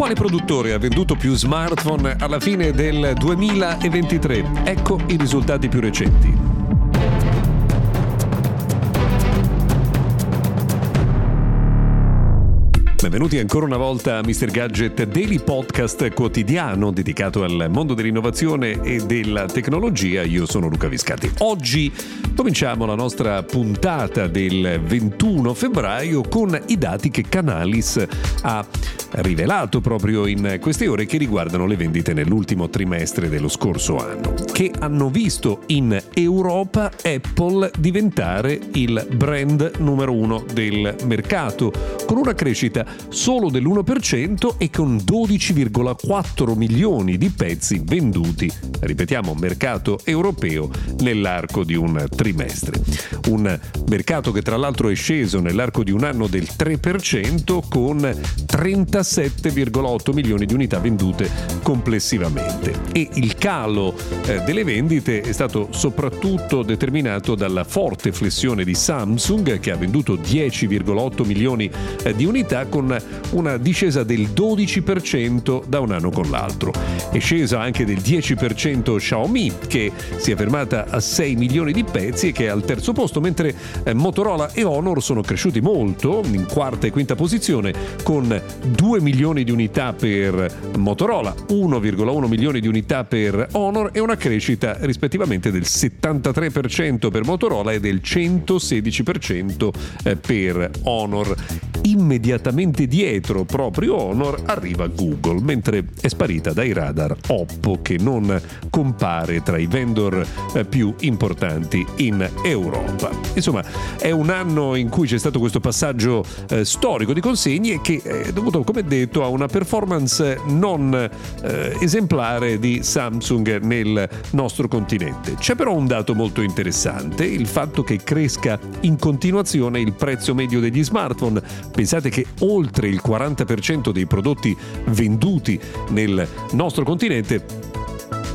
Quale produttore ha venduto più smartphone alla fine del 2023? Ecco i risultati più recenti. Benvenuti ancora una volta a Mr. Gadget Daily Podcast quotidiano dedicato al mondo dell'innovazione e della tecnologia. Io sono Luca Viscati. Oggi cominciamo la nostra puntata del 21 febbraio con i dati che Canalis ha rivelato proprio in queste ore che riguardano le vendite nell'ultimo trimestre dello scorso anno, che hanno visto in Europa Apple diventare il brand numero uno del mercato, con una crescita solo dell'1% e con 12,4 milioni di pezzi venduti, ripetiamo, mercato europeo nell'arco di un trimestre. Un mercato che tra l'altro è sceso nell'arco di un anno del 3% con 37,8 milioni di unità vendute complessivamente. E il calo eh, delle vendite è stato soprattutto determinato dalla forte flessione di Samsung che ha venduto 10,8 milioni eh, di unità con una discesa del 12% da un anno con l'altro. È scesa anche del 10% Xiaomi che si è fermata a 6 milioni di pezzi e che è al terzo posto, mentre eh, Motorola e Honor sono cresciuti molto in quarta e quinta posizione con 2 milioni di unità per Motorola, 1,1 milioni di unità per Honor e una crescita rispettivamente del 73% per Motorola e del 116% eh, per Honor. Immediatamente dietro proprio Honor arriva Google, mentre è sparita dai radar Oppo che non compare tra i vendor eh, più importanti in Europa. Insomma, è un anno in cui c'è stato questo passaggio eh, storico di consegne che è dovuto, come detto, a una performance non eh, esemplare di Samsung nel nostro continente. C'è però un dato molto interessante, il fatto che cresca in continuazione il prezzo medio degli smartphone. Pensate che oltre il 40% dei prodotti venduti nel nostro continente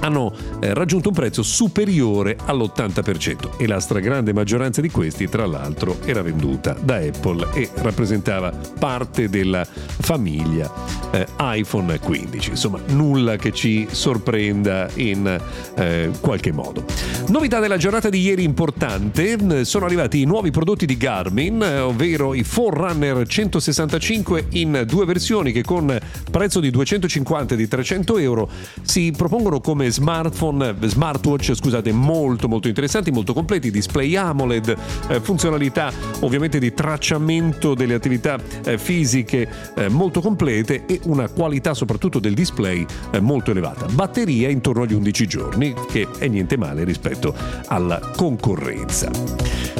hanno eh, raggiunto un prezzo superiore all'80% e la stragrande maggioranza di questi tra l'altro era venduta da Apple e rappresentava parte della famiglia eh, iPhone 15 insomma nulla che ci sorprenda in eh, qualche modo. Novità della giornata di ieri importante sono arrivati i nuovi prodotti di Garmin ovvero i Forerunner 165 in due versioni che con prezzo di 250 e di 300 euro si propongono come smartphone, smartwatch, scusate, molto molto interessanti, molto completi, display AMOLED, eh, funzionalità ovviamente di tracciamento delle attività eh, fisiche eh, molto complete e una qualità soprattutto del display eh, molto elevata. Batteria intorno agli 11 giorni, che è niente male rispetto alla concorrenza.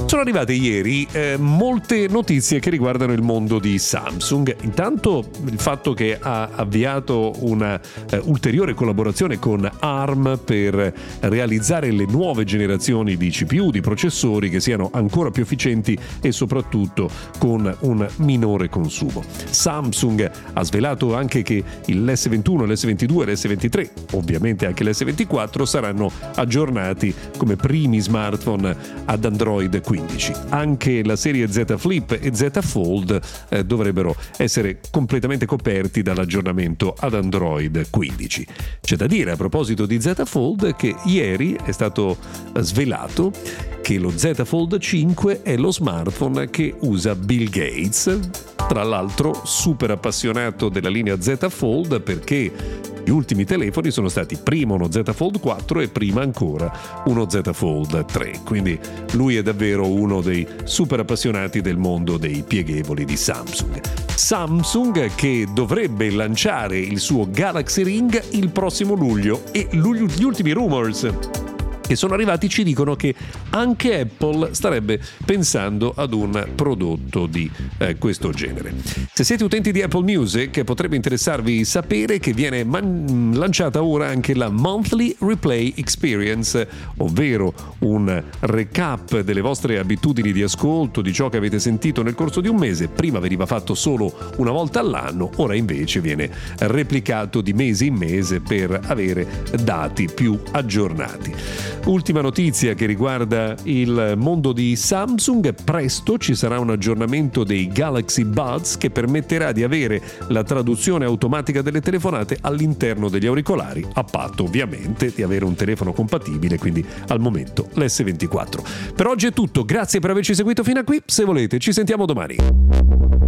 Sono arrivate ieri eh, molte notizie che riguardano il mondo di Samsung. Intanto il fatto che ha avviato una eh, ulteriore collaborazione con ARM per realizzare le nuove generazioni di CPU, di processori che siano ancora più efficienti e soprattutto con un minore consumo. Samsung ha svelato anche che l'S21, l'S22 e l'S23, ovviamente anche l'S24, saranno aggiornati come primi smartphone ad Android 15. 15. Anche la serie Z Flip e Z Fold eh, dovrebbero essere completamente coperti dall'aggiornamento ad Android 15. C'è da dire a proposito di Z Fold che ieri è stato svelato che lo Z Fold 5 è lo smartphone che usa Bill Gates, tra l'altro super appassionato della linea Z Fold perché gli ultimi telefoni sono stati prima uno Z Fold 4 e prima ancora uno Z Fold 3. Quindi lui è davvero uno dei super appassionati del mondo dei pieghevoli di Samsung. Samsung che dovrebbe lanciare il suo Galaxy Ring il prossimo luglio e gli ultimi rumors che sono arrivati ci dicono che anche Apple starebbe pensando ad un prodotto di eh, questo genere. Se siete utenti di Apple Music potrebbe interessarvi sapere che viene man- lanciata ora anche la Monthly Replay Experience, ovvero un recap delle vostre abitudini di ascolto, di ciò che avete sentito nel corso di un mese. Prima veniva fatto solo una volta all'anno, ora invece viene replicato di mese in mese per avere dati più aggiornati. Ultima notizia che riguarda il mondo di Samsung, presto ci sarà un aggiornamento dei Galaxy Buds che permetterà di avere la traduzione automatica delle telefonate all'interno degli auricolari, a patto ovviamente di avere un telefono compatibile, quindi al momento l'S24. Per oggi è tutto, grazie per averci seguito fino a qui, se volete ci sentiamo domani.